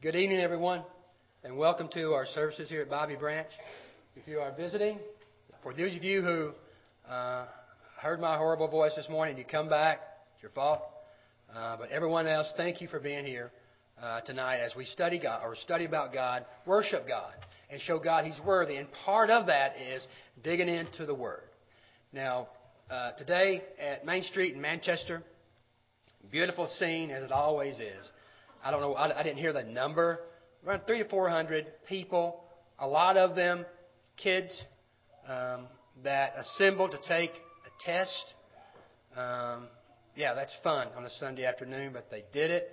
Good evening, everyone, and welcome to our services here at Bobby Branch. If you are visiting, for those of you who uh, heard my horrible voice this morning, you come back, it's your fault. Uh, but everyone else, thank you for being here uh, tonight as we study God, or study about God, worship God, and show God He's worthy. And part of that is digging into the Word. Now, uh, today at Main Street in Manchester, beautiful scene as it always is. I don't know, I, I didn't hear the number. Around three to four hundred people, a lot of them kids um, that assembled to take a test. Um, yeah, that's fun on a Sunday afternoon, but they did it,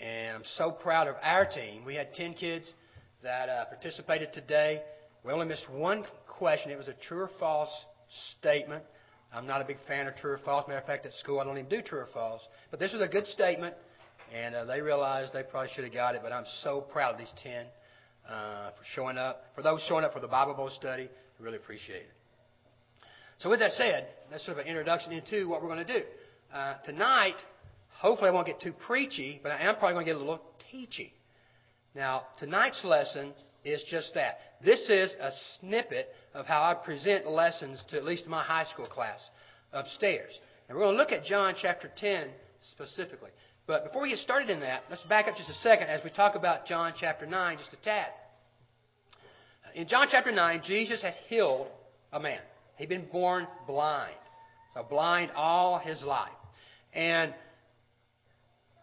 and I'm so proud of our team. We had 10 kids that uh, participated today. We only missed one question. It was a true or false statement. I'm not a big fan of true or false. Matter of fact, at school I don't even do true or false. But this was a good statement, and uh, they realized they probably should have got it. But I'm so proud of these 10 uh, for showing up. For those showing up for the Bible Bowl study, I really appreciate it. So with that said, that's sort of an introduction into what we're going to do. Uh, tonight, hopefully I won't get too preachy, but I am probably going to get a little teachy. Now, tonight's lesson is just that. This is a snippet of how I present lessons to at least my high school class upstairs. And we're going to look at John chapter 10 specifically. But before we get started in that, let's back up just a second as we talk about John chapter 9 just a tad. Uh, in John chapter 9, Jesus had healed a man. He'd been born blind. So blind all his life. And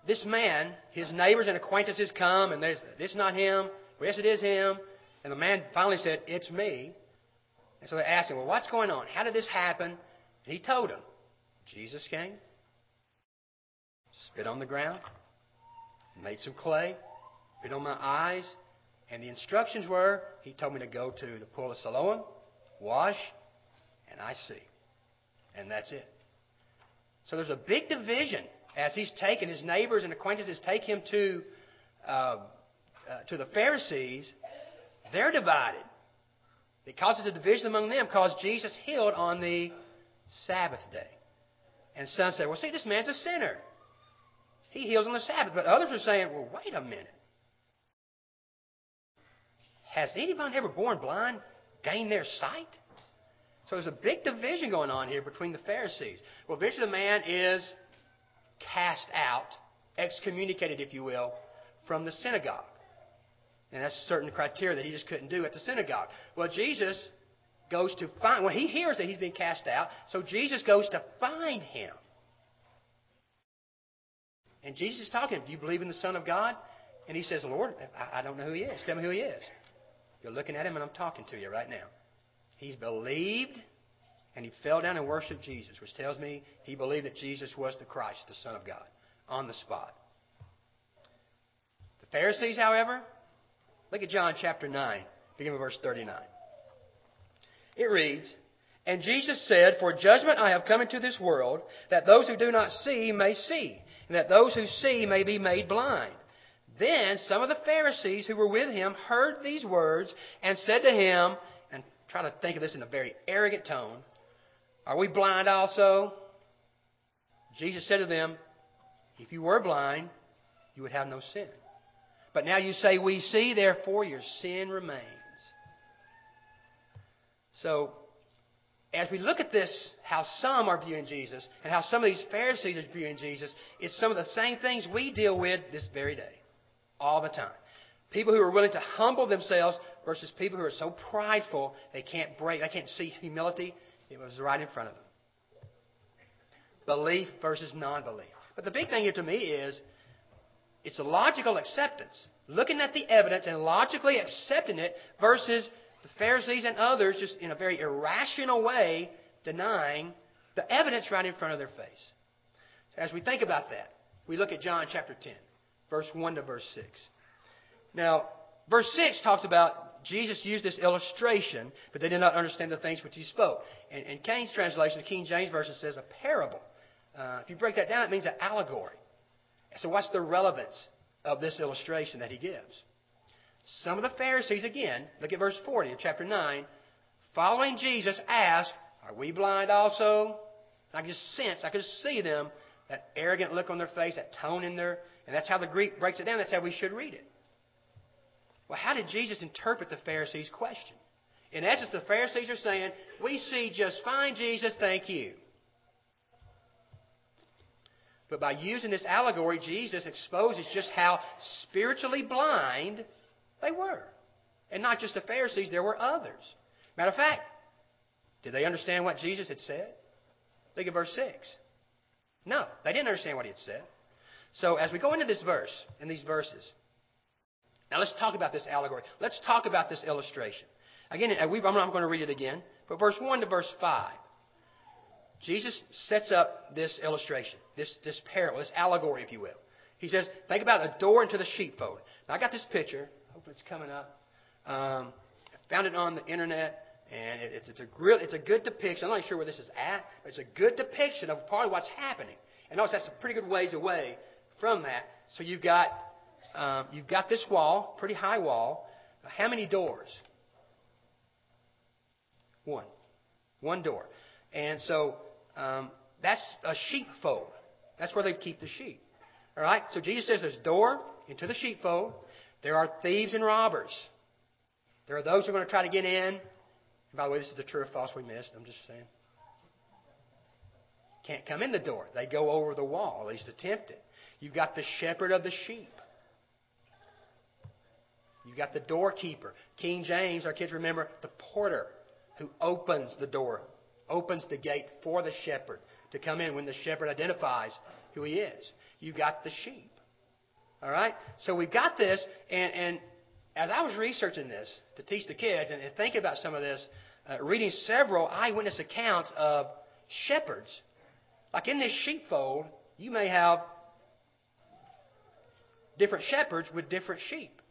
this man, his neighbors and acquaintances come, and this is not him. Well, yes, it is him. And the man finally said, It's me. And so they asked him, Well, what's going on? How did this happen? And he told them, Jesus came, spit on the ground, made some clay, spit on my eyes, and the instructions were, he told me to go to the pool of Siloam, wash, and I see. And that's it. So there's a big division as he's taken his neighbors and acquaintances take him to uh, uh, to the Pharisees. They're divided. It causes a division among them because Jesus healed on the Sabbath day. And some say, well, see, this man's a sinner. He heals on the Sabbath. But others are saying, well, wait a minute. Has anyone ever born blind gained their sight? So there's a big division going on here between the Pharisees. Well, eventually the man is cast out, excommunicated, if you will, from the synagogue. And that's certain criteria that he just couldn't do at the synagogue. Well, Jesus goes to find, well, he hears that he's been cast out, so Jesus goes to find him. And Jesus is talking, Do you believe in the Son of God? And he says, Lord, I don't know who he is. Tell me who he is. You're looking at him, and I'm talking to you right now. He's believed and he fell down and worshiped Jesus, which tells me he believed that Jesus was the Christ, the Son of God, on the spot. The Pharisees, however, look at John chapter 9, beginning with verse 39. It reads, And Jesus said, For judgment I have come into this world, that those who do not see may see, and that those who see may be made blind. Then some of the Pharisees who were with him heard these words and said to him, and try to think of this in a very arrogant tone, are we blind also? Jesus said to them, If you were blind, you would have no sin. But now you say, We see, therefore your sin remains. So, as we look at this, how some are viewing Jesus and how some of these Pharisees are viewing Jesus, it's some of the same things we deal with this very day, all the time. People who are willing to humble themselves versus people who are so prideful they can't break, they can't see humility it was right in front of them. Belief versus non belief. But the big thing here to me is it's a logical acceptance. Looking at the evidence and logically accepting it versus the Pharisees and others just in a very irrational way denying the evidence right in front of their face. As we think about that, we look at John chapter 10, verse 1 to verse 6. Now, verse 6 talks about Jesus used this illustration, but they did not understand the things which he spoke. And, and Kane's translation, the King James Version, says a parable. Uh, if you break that down, it means an allegory. So, what's the relevance of this illustration that he gives? Some of the Pharisees, again, look at verse 40 of chapter 9, following Jesus, asked, Are we blind also? I could just sense, I could see them, that arrogant look on their face, that tone in there. And that's how the Greek breaks it down. That's how we should read it. Well, how did Jesus interpret the Pharisees' question? In essence, the Pharisees are saying, We see just fine, Jesus, thank you. But by using this allegory, Jesus exposes just how spiritually blind they were. And not just the Pharisees, there were others. Matter of fact, did they understand what Jesus had said? Look at verse 6. No, they didn't understand what he had said. So as we go into this verse, in these verses, now let's talk about this allegory. Let's talk about this illustration. Again, uh, I'm going to read it again, but verse 1 to verse 5. Jesus sets up this illustration, this, this parable, this allegory, if you will. He says, think about a door into the sheepfold. Now, I got this picture. I hope it's coming up. Um, I found it on the internet, and it, it's, it's, a real, it's a good depiction. I'm not even sure where this is at, but it's a good depiction of of what's happening. And notice that's a pretty good ways away from that. So you've got, um, you've got this wall, pretty high wall. How many doors? One. One door. And so um, that's a sheepfold. That's where they keep the sheep. All right? So Jesus says there's door into the sheepfold. There are thieves and robbers. There are those who are going to try to get in. And by the way, this is the true or false we missed. I'm just saying. Can't come in the door. They go over the wall, at least attempt it. You've got the shepherd of the sheep. You've got the doorkeeper. King James, our kids remember, the porter who opens the door, opens the gate for the shepherd to come in when the shepherd identifies who he is. You've got the sheep. All right? So we've got this, and, and as I was researching this to teach the kids and, and thinking about some of this, uh, reading several eyewitness accounts of shepherds, like in this sheepfold, you may have different shepherds with different sheep.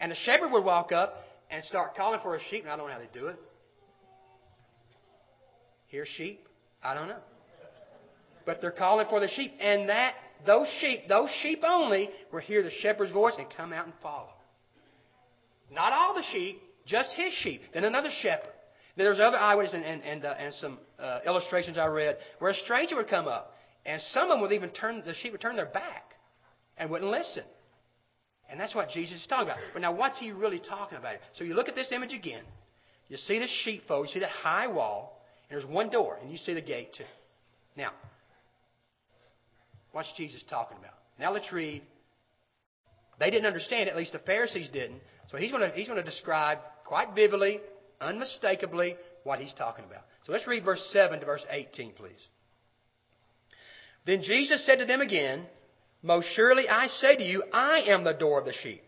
And a shepherd would walk up and start calling for a sheep, and I don't know how they do it. Hear sheep? I don't know. But they're calling for the sheep. And that those sheep, those sheep only, will hear the shepherd's voice and come out and follow. Not all the sheep, just his sheep. Then another shepherd. Then there's other eyewitnesses and, and, and, uh, and some uh, illustrations I read where a stranger would come up, and some of them would even turn, the sheep would turn their back and wouldn't listen. And that's what Jesus is talking about. But now, what's he really talking about? So you look at this image again. You see the sheepfold, you see that high wall, and there's one door, and you see the gate too. Now, what's Jesus talking about? Now let's read. They didn't understand, at least the Pharisees didn't. So he's going to, he's going to describe quite vividly, unmistakably, what he's talking about. So let's read verse 7 to verse 18, please. Then Jesus said to them again, Most surely I say to you, I am the door of the sheep.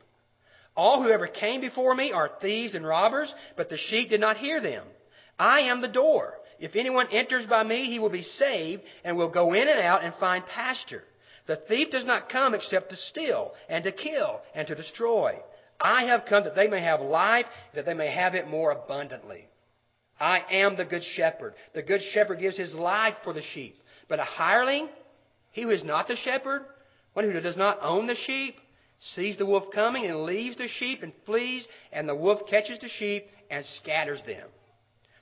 All who ever came before me are thieves and robbers, but the sheep did not hear them. I am the door. If anyone enters by me, he will be saved and will go in and out and find pasture. The thief does not come except to steal and to kill and to destroy. I have come that they may have life, that they may have it more abundantly. I am the good shepherd. The good shepherd gives his life for the sheep. But a hireling, he who is not the shepherd, one who does not own the sheep, sees the wolf coming and leaves the sheep and flees, and the wolf catches the sheep and scatters them.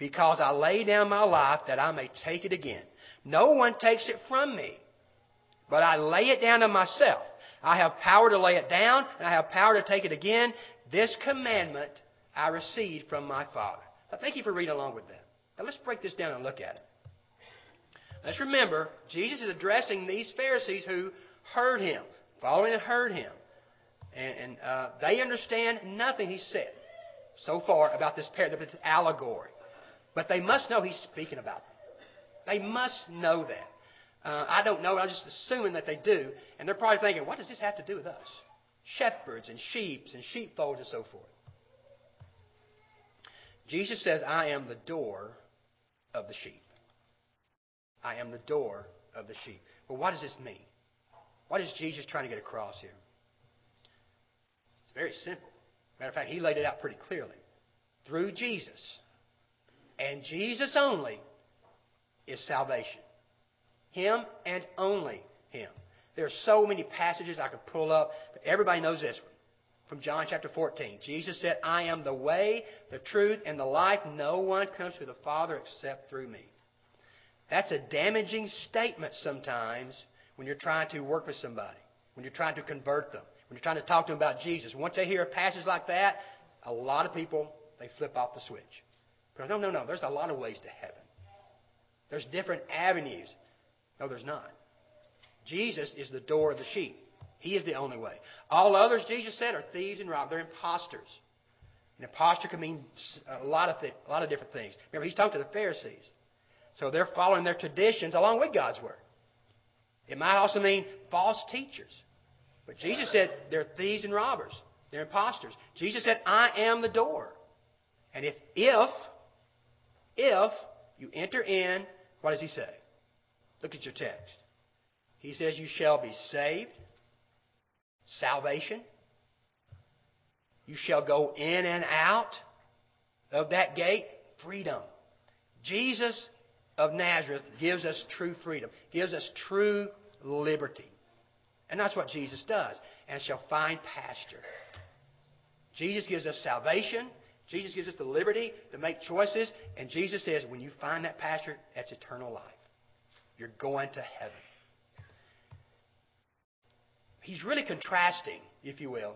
because I lay down my life that I may take it again. No one takes it from me, but I lay it down of myself. I have power to lay it down, and I have power to take it again. This commandment I received from my Father. Now, thank you for reading along with that. Now, let's break this down and look at it. Let's remember, Jesus is addressing these Pharisees who heard him, following and heard him. And, and uh, they understand nothing he said so far about this parable, this allegory. But they must know he's speaking about them. They must know that. Uh, I don't know. I'm just assuming that they do. And they're probably thinking, what does this have to do with us? Shepherds and sheep and sheepfolds and so forth. Jesus says, I am the door of the sheep. I am the door of the sheep. Well, what does this mean? What is Jesus trying to get across here? It's very simple. Matter of fact, he laid it out pretty clearly. Through Jesus, and Jesus only is salvation. Him and only Him. There are so many passages I could pull up, but everybody knows this one. From John chapter 14. Jesus said, I am the way, the truth, and the life. No one comes to the Father except through me. That's a damaging statement sometimes when you're trying to work with somebody, when you're trying to convert them, when you're trying to talk to them about Jesus. Once they hear a passage like that, a lot of people, they flip off the switch. No, no, no. There's a lot of ways to heaven. There's different avenues. No, there's not. Jesus is the door of the sheep. He is the only way. All others, Jesus said, are thieves and robbers. They're imposters. An impostor can mean a lot of th- a lot of different things. Remember, he's talking to the Pharisees, so they're following their traditions along with God's word. It might also mean false teachers. But Jesus said they're thieves and robbers. They're imposters. Jesus said, "I am the door." And if if if you enter in, what does he say? Look at your text. He says, You shall be saved, salvation. You shall go in and out of that gate, freedom. Jesus of Nazareth gives us true freedom, gives us true liberty. And that's what Jesus does, and shall find pasture. Jesus gives us salvation. Jesus gives us the liberty to make choices. And Jesus says, when you find that pasture, that's eternal life. You're going to heaven. He's really contrasting, if you will,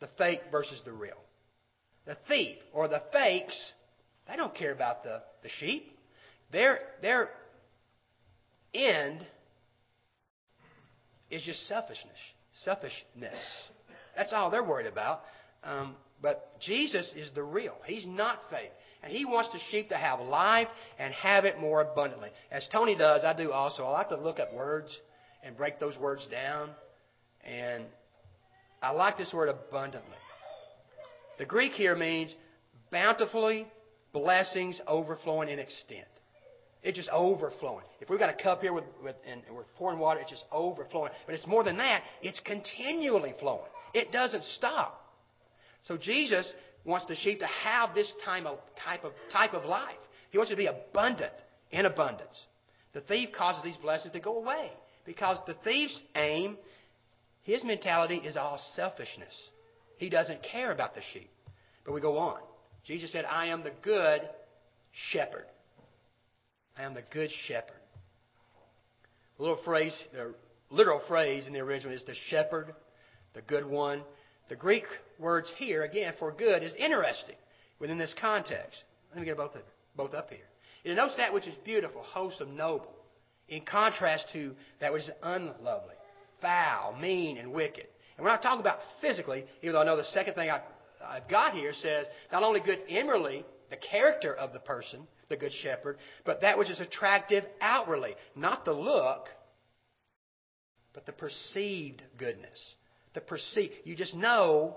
the fake versus the real. The thief or the fakes, they don't care about the, the sheep. Their, their end is just selfishness. Selfishness. That's all they're worried about. Um, but Jesus is the real. He's not fake. And He wants the sheep to have life and have it more abundantly. As Tony does, I do also. I like to look up words and break those words down. And I like this word abundantly. The Greek here means bountifully, blessings overflowing in extent. It's just overflowing. If we've got a cup here with, with, and we're pouring water, it's just overflowing. But it's more than that. It's continually flowing. It doesn't stop. So Jesus wants the sheep to have this type of, type of, type of life. He wants it to be abundant, in abundance. The thief causes these blessings to go away because the thief's aim, his mentality is all selfishness. He doesn't care about the sheep. But we go on. Jesus said, I am the good shepherd. I am the good shepherd. The little phrase, the literal phrase in the original is the shepherd, the good one. The Greek words here, again, for good, is interesting within this context. Let me get both, both up here. It denotes that which is beautiful, wholesome, noble, in contrast to that which is unlovely, foul, mean, and wicked. And we're not talking about physically, even though I know the second thing I, I've got here says not only good inwardly, the character of the person, the good shepherd, but that which is attractive outwardly. Not the look, but the perceived goodness. The perceive. You just know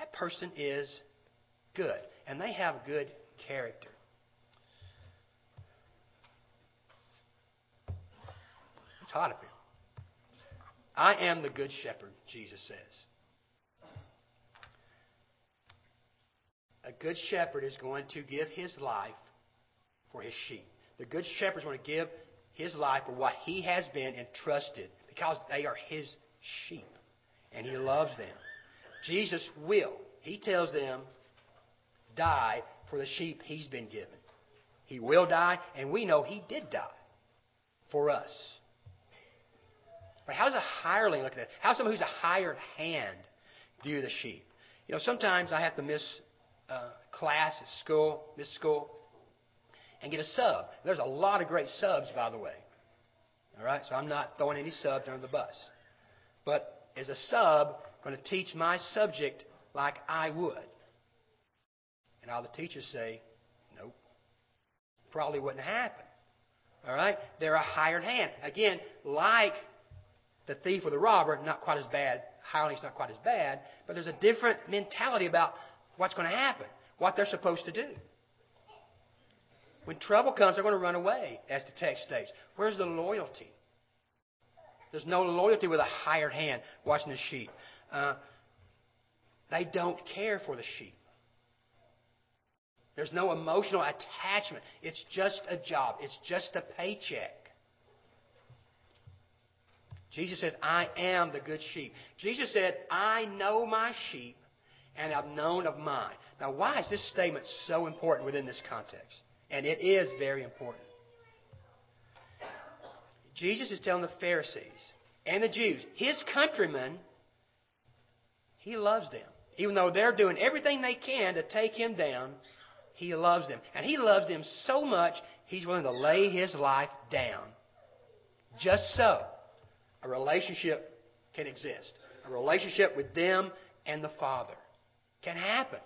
that person is good and they have good character. It's hot up here. I am the good shepherd, Jesus says. A good shepherd is going to give his life for his sheep. The good shepherd is going to give his life for what he has been entrusted because they are his sheep and he loves them. Jesus will, he tells them, die for the sheep he's been given. He will die, and we know he did die for us. But how does a hireling look at that? How someone who's a hired hand view the sheep? You know, sometimes I have to miss uh, class at school, miss school, and get a sub. There's a lot of great subs, by the way. All right, so I'm not throwing any subs under the bus. But is a sub going to teach my subject like I would? And all the teachers say, nope. Probably wouldn't happen. All right? They're a hired hand. Again, like the thief or the robber, not quite as bad. Hireling's not quite as bad, but there's a different mentality about what's going to happen, what they're supposed to do. When trouble comes, they're going to run away, as the text states. Where's the loyalty? There's no loyalty with a hired hand watching the sheep. Uh, they don't care for the sheep. There's no emotional attachment. It's just a job, it's just a paycheck. Jesus says, I am the good sheep. Jesus said, I know my sheep and I've known of mine. Now, why is this statement so important within this context? And it is very important. Jesus is telling the Pharisees and the Jews, his countrymen, he loves them. Even though they're doing everything they can to take him down, he loves them. And he loves them so much, he's willing to lay his life down. Just so a relationship can exist. A relationship with them and the Father can happen.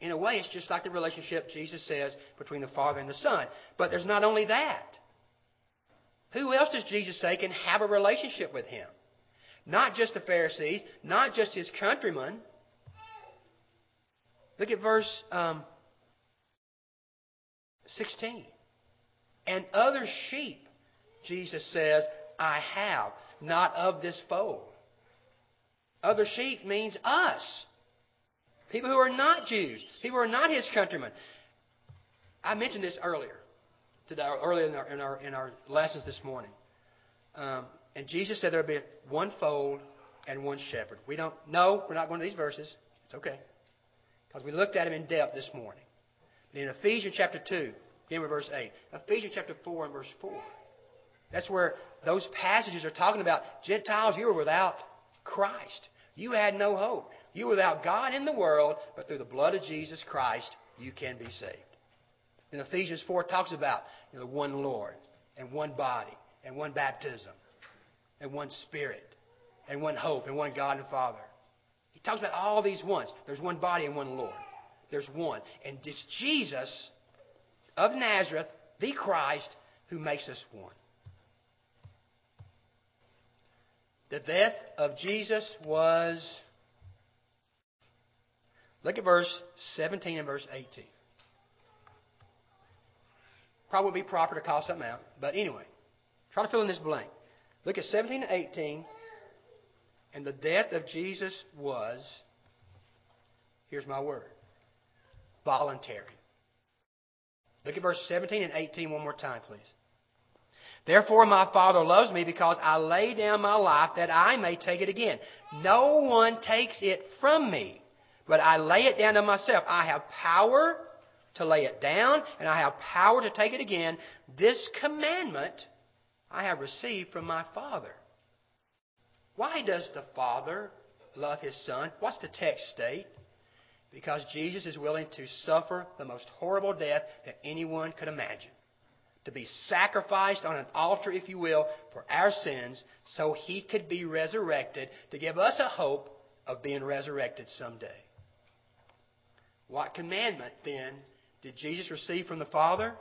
In a way, it's just like the relationship Jesus says between the Father and the Son. But there's not only that. Who else does Jesus say can have a relationship with him? Not just the Pharisees, not just his countrymen. Look at verse um, 16. And other sheep, Jesus says, I have, not of this fold. Other sheep means us. People who are not Jews, people who are not his countrymen. I mentioned this earlier, today, earlier in our, in our, in our lessons this morning. Um, and Jesus said there would be one fold and one shepherd. We don't know, we're not going to these verses. It's okay. Because we looked at them in depth this morning. But in Ephesians chapter 2, begin with verse 8. Ephesians chapter 4 and verse 4. That's where those passages are talking about Gentiles, you were without Christ. You had no hope. You were without God in the world, but through the blood of Jesus Christ, you can be saved. And Ephesians 4 talks about you know, the one Lord, and one body, and one baptism, and one Spirit, and one hope, and one God and Father. He talks about all these ones. There's one body and one Lord. There's one. And it's Jesus of Nazareth, the Christ, who makes us one. The death of Jesus was. Look at verse 17 and verse 18. Probably would be proper to call something out, but anyway, try to fill in this blank. Look at 17 and 18. And the death of Jesus was, here's my word, voluntary. Look at verse 17 and 18 one more time, please. Therefore, my Father loves me because I lay down my life that I may take it again. No one takes it from me, but I lay it down to myself. I have power to lay it down, and I have power to take it again. This commandment I have received from my Father. Why does the Father love his Son? What's the text state? Because Jesus is willing to suffer the most horrible death that anyone could imagine to be sacrificed on an altar, if you will, for our sins, so he could be resurrected to give us a hope of being resurrected someday. What commandment, then, did Jesus receive from the Father?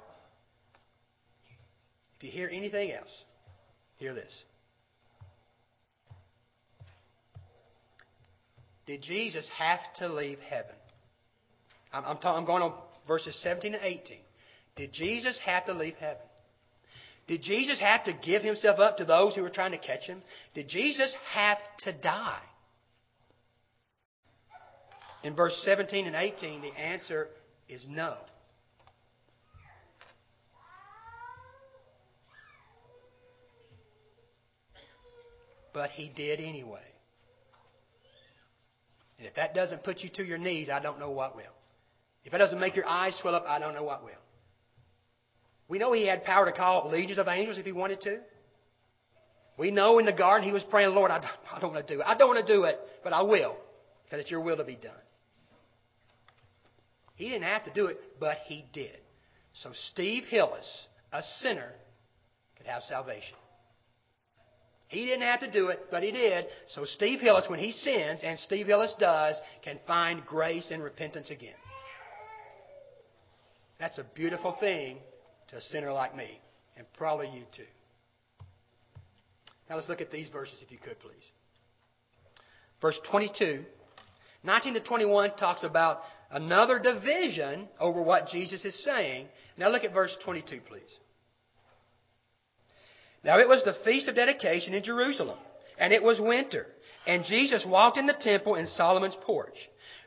If you hear anything else, hear this. Did Jesus have to leave heaven? I'm, I'm, I'm going on verses 17 and 18. Did Jesus have to leave heaven? Did Jesus have to give himself up to those who were trying to catch him? Did Jesus have to die? In verse 17 and 18, the answer is no. But he did anyway. And if that doesn't put you to your knees, I don't know what will. If it doesn't make your eyes swell up, I don't know what will. We know he had power to call legions of angels if he wanted to. We know in the garden he was praying, Lord, I don't, I don't want to do it. I don't want to do it, but I will, because it's your will to be done. He didn't have to do it, but he did. So Steve Hillis, a sinner, could have salvation. He didn't have to do it, but he did. So Steve Hillis, when he sins, and Steve Hillis does, can find grace and repentance again. That's a beautiful thing to a sinner like me, and probably you too. Now let's look at these verses, if you could, please. Verse 22, 19 to 21 talks about another division over what Jesus is saying. Now look at verse 22, please. Now it was the feast of dedication in Jerusalem, and it was winter, and Jesus walked in the temple in Solomon's porch.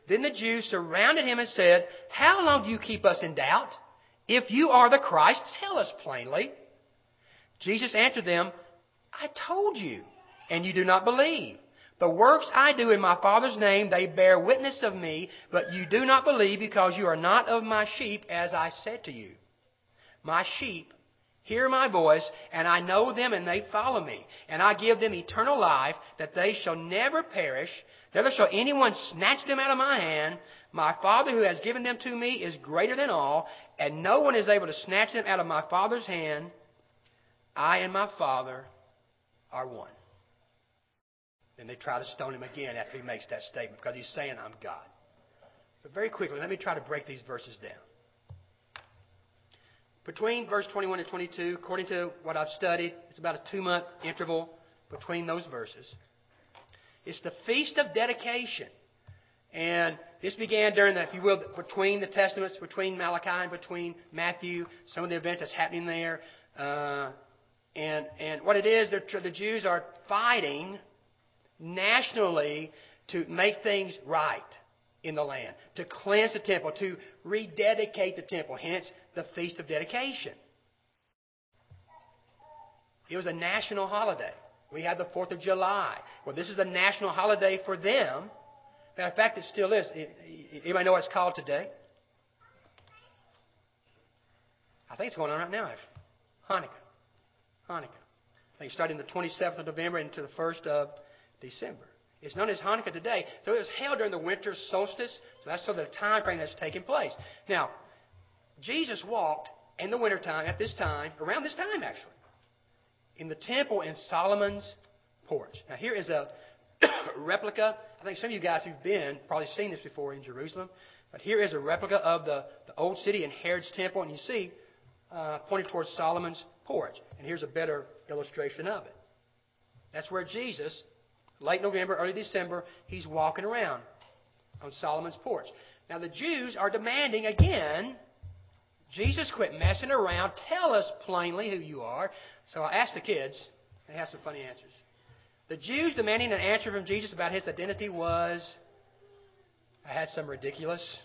Then the Jews surrounded him and said, How long do you keep us in doubt? If you are the Christ, tell us plainly. Jesus answered them, I told you, and you do not believe. The works I do in my Father's name, they bear witness of me, but you do not believe because you are not of my sheep, as I said to you. My sheep hear my voice, and I know them, and they follow me. And I give them eternal life, that they shall never perish, neither shall anyone snatch them out of my hand. My Father who has given them to me is greater than all, and no one is able to snatch them out of my Father's hand. I and my Father are one. Then they try to stone him again after he makes that statement because he's saying, I'm God. But very quickly, let me try to break these verses down. Between verse 21 and 22, according to what I've studied, it's about a two month interval between those verses. It's the Feast of Dedication. And this began during the, if you will, between the Testaments, between Malachi and between Matthew, some of the events that's happening there. Uh, and, and what it is, the Jews are fighting nationally to make things right in the land, to cleanse the temple, to rededicate the temple, hence the Feast of Dedication. It was a national holiday. We had the 4th of July. Well, this is a national holiday for them. Matter of fact, it still is. Anybody know what it's called today? I think it's going on right now. Hanukkah. Hanukkah. I think starting the 27th of November into the 1st of December. It's known as Hanukkah today. So it was held during the winter solstice. So that's sort of the time frame that's taking place. Now, Jesus walked in the wintertime, at this time, around this time actually, in the temple in Solomon's porch. Now, here is a replica. I think some of you guys who've been probably seen this before in Jerusalem. But here is a replica of the, the old city in Herod's temple, and you see, uh, pointing towards Solomon's porch. And here's a better illustration of it. That's where Jesus late November, early December, he's walking around on Solomon's porch. Now, the Jews are demanding again, Jesus, quit messing around. Tell us plainly who you are. So I asked the kids, they have some funny answers. The Jews demanding an answer from Jesus about his identity was, I had some ridiculous,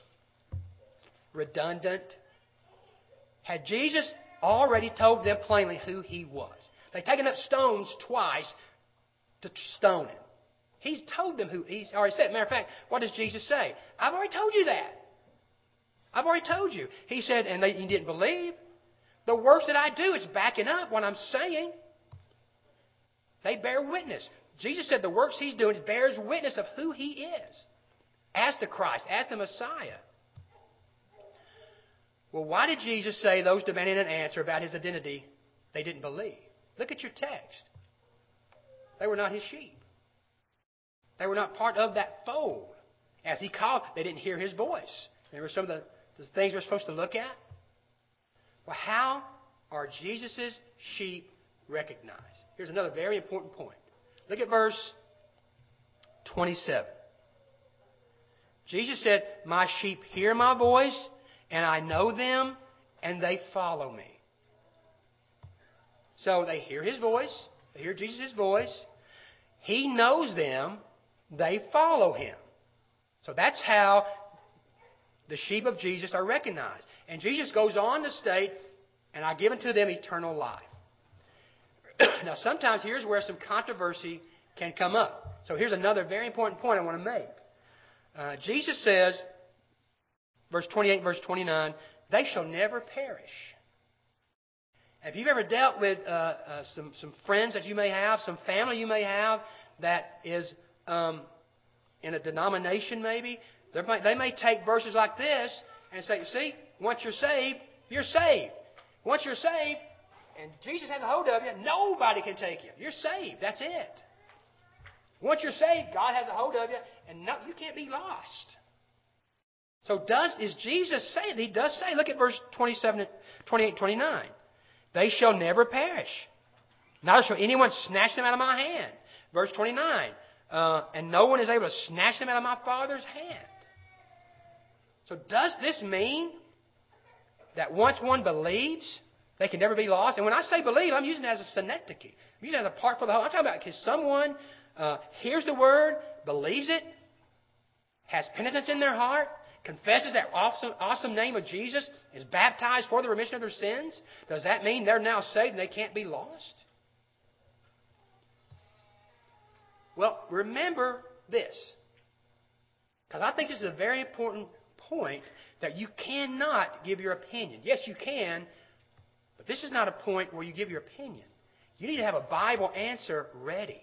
redundant. Had Jesus already told them plainly who he was? They'd taken up stones twice to stone him. He's told them who he's already said. Matter of fact, what does Jesus say? I've already told you that. I've already told you. He said, and they, you didn't believe. The works that I do, it's backing up what I'm saying. They bear witness. Jesus said the works he's doing bears witness of who he is as the Christ, as the Messiah. Well, why did Jesus say those demanding an answer about his identity, they didn't believe? Look at your text. They were not his sheep. They were not part of that fold. As he called, they didn't hear his voice. Remember some of the, the things we're supposed to look at? Well, how are Jesus' sheep recognized? Here's another very important point. Look at verse 27. Jesus said, My sheep hear my voice, and I know them, and they follow me. So they hear his voice, they hear Jesus' voice. He knows them, they follow him. So that's how the sheep of Jesus are recognized. And Jesus goes on to state, and I give unto them eternal life. now, sometimes here's where some controversy can come up. So here's another very important point I want to make. Uh, Jesus says, verse 28, verse 29, they shall never perish. If you've ever dealt with uh, uh, some, some friends that you may have, some family you may have that is um, in a denomination maybe, may, they may take verses like this and say, see, once you're saved, you're saved. Once you're saved, and Jesus has a hold of you, nobody can take you. You're saved. That's it. Once you're saved, God has a hold of you, and no, you can't be lost. So does is Jesus saying? He does say. Look at verse 27, 28, 29. They shall never perish. Neither shall anyone snatch them out of my hand. Verse 29 uh, and no one is able to snatch them out of my Father's hand. So, does this mean that once one believes, they can never be lost? And when I say believe, I'm using it as a synecdoche. I'm using it as a part for the whole. I'm talking about because someone uh, hears the word, believes it, has penitence in their heart, confesses that awesome, awesome name of Jesus, is baptized for the remission of their sins, does that mean they're now saved and they can't be lost? Well, remember this. Because I think this is a very important point that you cannot give your opinion. Yes, you can, but this is not a point where you give your opinion. You need to have a Bible answer ready.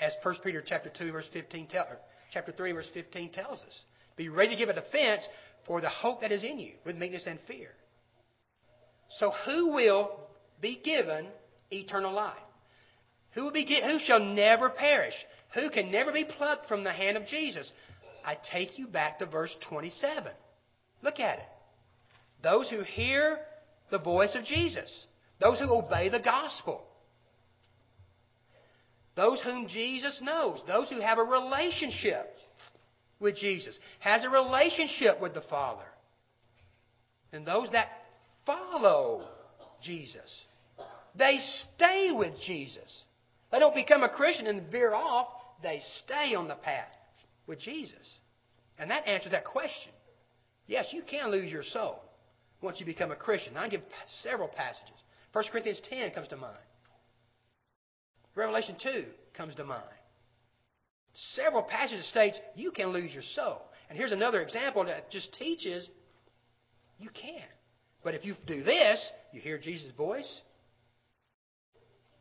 As 1 Peter chapter 2 verse 15 tell, chapter 3 verse 15 tells us. Be ready to give a defense for the hope that is in you with meekness and fear. So who will be given eternal life? Who will be who shall never perish? Who can never be plucked from the hand of Jesus? I take you back to verse 27. Look at it. Those who hear the voice of Jesus, those who obey the gospel, those whom Jesus knows, those who have a relationship with Jesus, has a relationship with the Father, and those that follow Jesus. They stay with Jesus. They don't become a Christian and veer off. They stay on the path with Jesus. And that answers that question. Yes, you can lose your soul once you become a Christian. I give several passages. 1 Corinthians 10 comes to mind. Revelation 2 comes to mind. Several passages states you can lose your soul. And here's another example that just teaches you can. But if you do this, you hear Jesus' voice,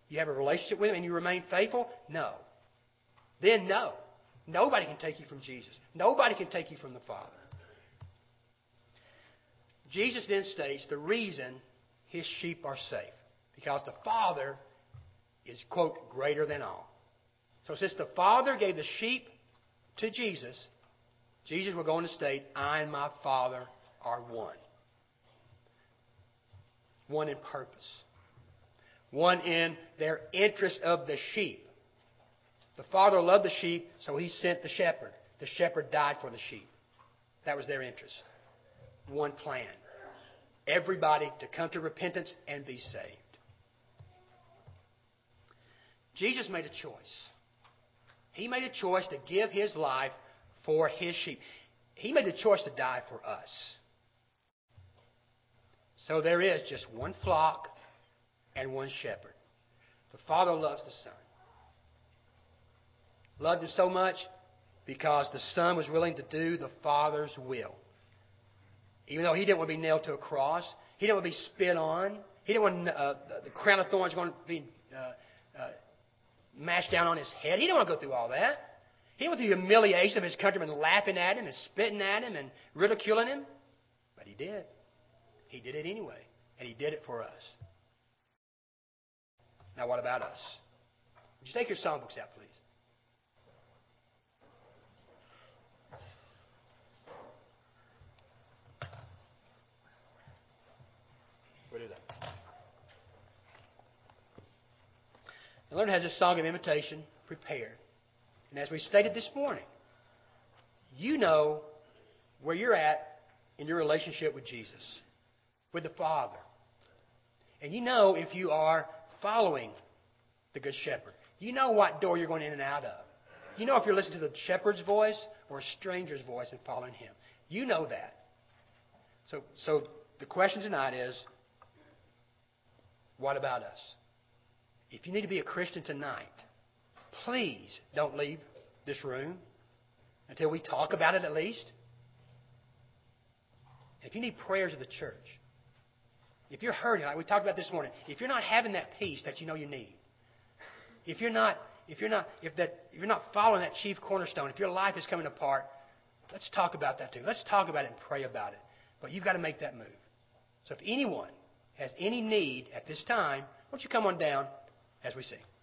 you have a relationship with Him, and you remain faithful, no. Then no. Nobody can take you from Jesus. Nobody can take you from the Father. Jesus then states the reason his sheep are safe. Because the Father is, quote, greater than all. So since the Father gave the sheep to Jesus, Jesus will go on to state, I and my Father are one. One in purpose. One in their interest of the sheep. The Father loved the sheep, so he sent the shepherd. The shepherd died for the sheep. That was their interest. One plan. Everybody to come to repentance and be saved. Jesus made a choice. He made a choice to give his life for his sheep. He made a choice to die for us. So there is just one flock and one shepherd. The Father loves the Son. Loved him so much because the Son was willing to do the Father's will. Even though he didn't want to be nailed to a cross, he didn't want to be spit on, he didn't want uh, the crown of thorns going to be uh, uh, mashed down on his head. He didn't want to go through all that. He went through the humiliation of his countrymen laughing at him and spitting at him and ridiculing him. But he did. He did it anyway. And he did it for us. Now, what about us? Would you take your songbooks out, please? What is that? The Lord has a song of invitation prepared. And as we stated this morning, you know where you're at in your relationship with Jesus, with the Father. And you know if you are following the Good Shepherd. You know what door you're going in and out of. You know if you're listening to the shepherd's voice or a stranger's voice and following him. You know that. So, so the question tonight is what about us? If you need to be a Christian tonight, please don't leave this room until we talk about it at least. If you need prayers of the church, if you're hurting, like we talked about this morning, if you're not having that peace that you know you need, if you're not, if you're not, if that, if you're not following that chief cornerstone, if your life is coming apart, let's talk about that too. Let's talk about it and pray about it. But you've got to make that move. So if anyone has any need at this time, why don't you come on down as we sing?